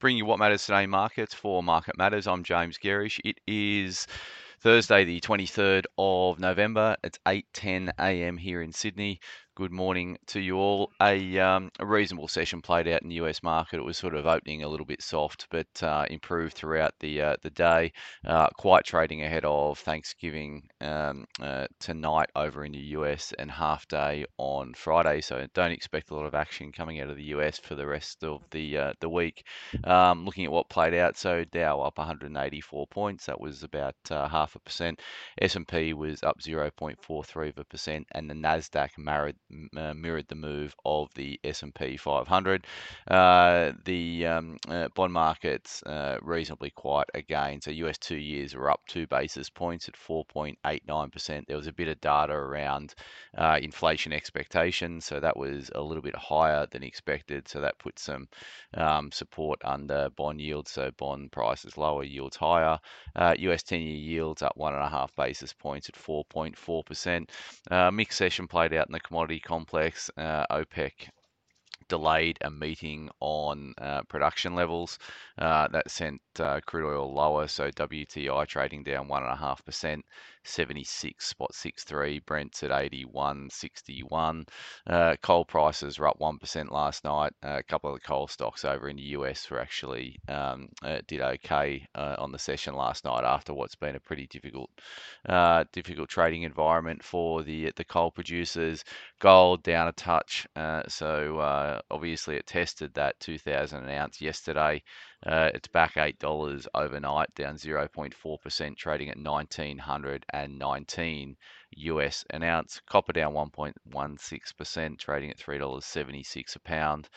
bring you what matters today markets for Market Matters. I'm James Gerrish. It is Thursday, the 23rd of November. It's 8:10 a.m. here in Sydney. Good morning to you all. A, um, a, reasonable session played out in the US market. It was sort of opening a little bit soft, but uh, improved throughout the uh, the day. Uh, quite trading ahead of Thanksgiving um, uh, tonight over in the US and half day on Friday. So don't expect a lot of action coming out of the US for the rest of the uh, the week. Um, looking at what played out, so Dow up 184 points. That was about uh, half a percent. S&P was up 0.43 of a percent, and the Nasdaq married uh, mirrored the move of the S&P 500. Uh, the um, uh, bond markets uh, reasonably quiet again. So US two years are up two basis points at 4.89%. There was a bit of data around uh, inflation expectations, so that was a little bit higher than expected. So that put some um, support under bond yields. So bond prices lower, yields higher. US 10-year yields up one and a half basis points at 4.4%. mixed session played out in the commodity complex. Uh, OPEC delayed a meeting on uh, production levels. Uh, that sent uh, crude oil lower, so WTI trading down 1.5%, 76.63. Brent's at 81.61. Uh, coal prices were up 1% last night. Uh, a couple of the coal stocks over in the US were actually um, uh, did okay on the session last night after what's been a pretty difficult difficult trading environment for the the coal producers. Gold down a touch, so obviously it tested that 2,000 an ounce yesterday. Uh, it's back $8 overnight, down 0.4%, trading at 1919 US an ounce. Copper down 1.16%, trading at $3.76 a pound.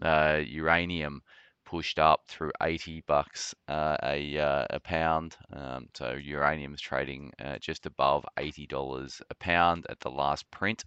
Uh, uranium pushed up through 80 bucks uh, a, uh, a pound. Um, so uranium is trading uh, just above $80 a pound at the last print.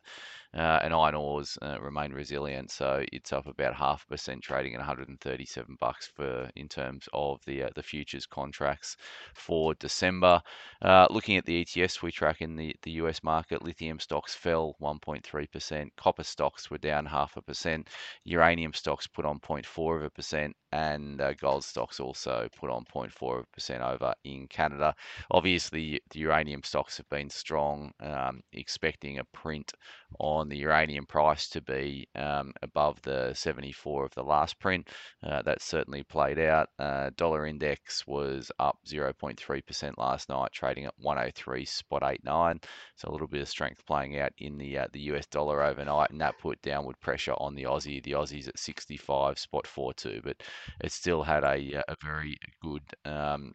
Uh, and iron ores uh, remain resilient, so it's up about half a percent, trading at 137 bucks for in terms of the uh, the futures contracts for December. Looking at the ETS we track in the the US market, lithium stocks fell 1.3 percent, copper stocks were down half a percent, uranium stocks put on 0.4 of a percent, and uh, gold stocks also put on 0.4% over in Canada. Obviously, the uranium stocks have been strong, um, expecting a print on the uranium price to be um, above the 74 of the last print. Uh, that certainly played out. Uh, dollar index was up 0.3% last night, trading at 103 spot 89. So a little bit of strength playing out in the uh, the US dollar overnight, and that put downward pressure on the Aussie. The Aussie's at 65 spot 42, but it still had a, a very good um,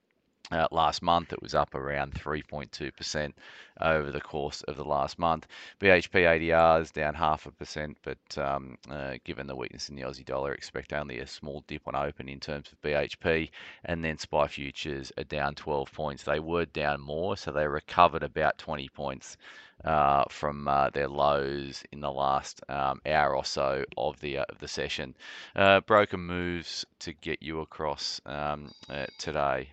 uh, last month. It was up around 3.2% over the course of the last month. BHP ADR is down half a percent, but um, uh, given the weakness in the Aussie dollar, expect only a small dip on open in terms of BHP. And then SPI futures are down 12 points. They were down more, so they recovered about 20 points. Uh, from uh, their lows in the last um, hour or so of the uh, of the session, uh, broker moves to get you across um, uh, today.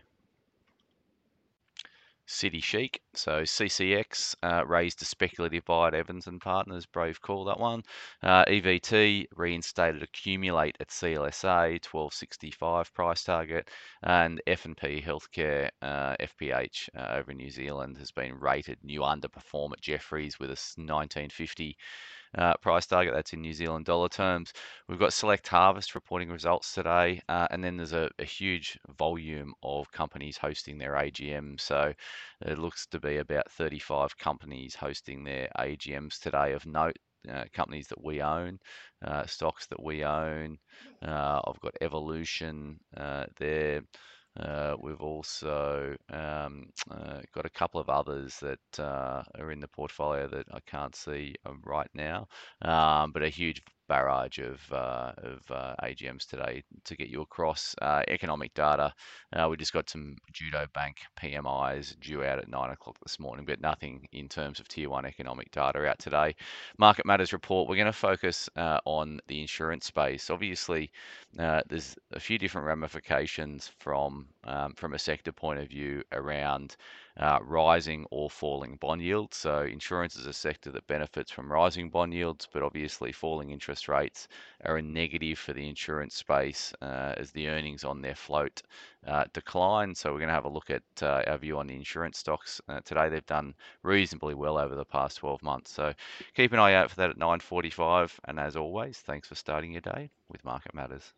City Chic. So CCX uh, raised a speculative buy at Evans and Partners. Brave call that one. Uh, EVT reinstated accumulate at CLSA 1265 price target, and F&P Healthcare uh, FPH uh, over in New Zealand has been rated new underperform at Jefferies with a 1950 uh, price target. That's in New Zealand dollar terms. We've got Select Harvest reporting results today, uh, and then there's a, a, huge volume of companies hosting their AGM. So it looks to be about 35 companies hosting their AGMs today of note. Uh, companies that we own, uh, stocks that we own. Uh, I've got Evolution uh, there. Uh, we've also um, uh, got a couple of others that uh, are in the portfolio that I can't see um, right now, um, but a huge barrage of, uh, of uh, AGMs today to get you across uh, economic data. Uh, we just got some Judo Bank PMIs due out at nine o'clock this morning, but nothing in terms of tier one economic data out today. Market Matters report. We're going to focus uh, on the insurance space. Obviously, uh, there's a few different ramifications from um, from a sector point of view around uh, rising or falling bond yields. So insurance is a sector that benefits from rising bond yields, but obviously falling interest rates are a negative for the insurance space uh, as the earnings on their float uh, decline. So we're going to have a look at uh, our view on the insurance stocks uh, today. They've done reasonably well over the past 12 months. So keep an eye out for that at 9:45. And as always, thanks for starting your day with Market Matters.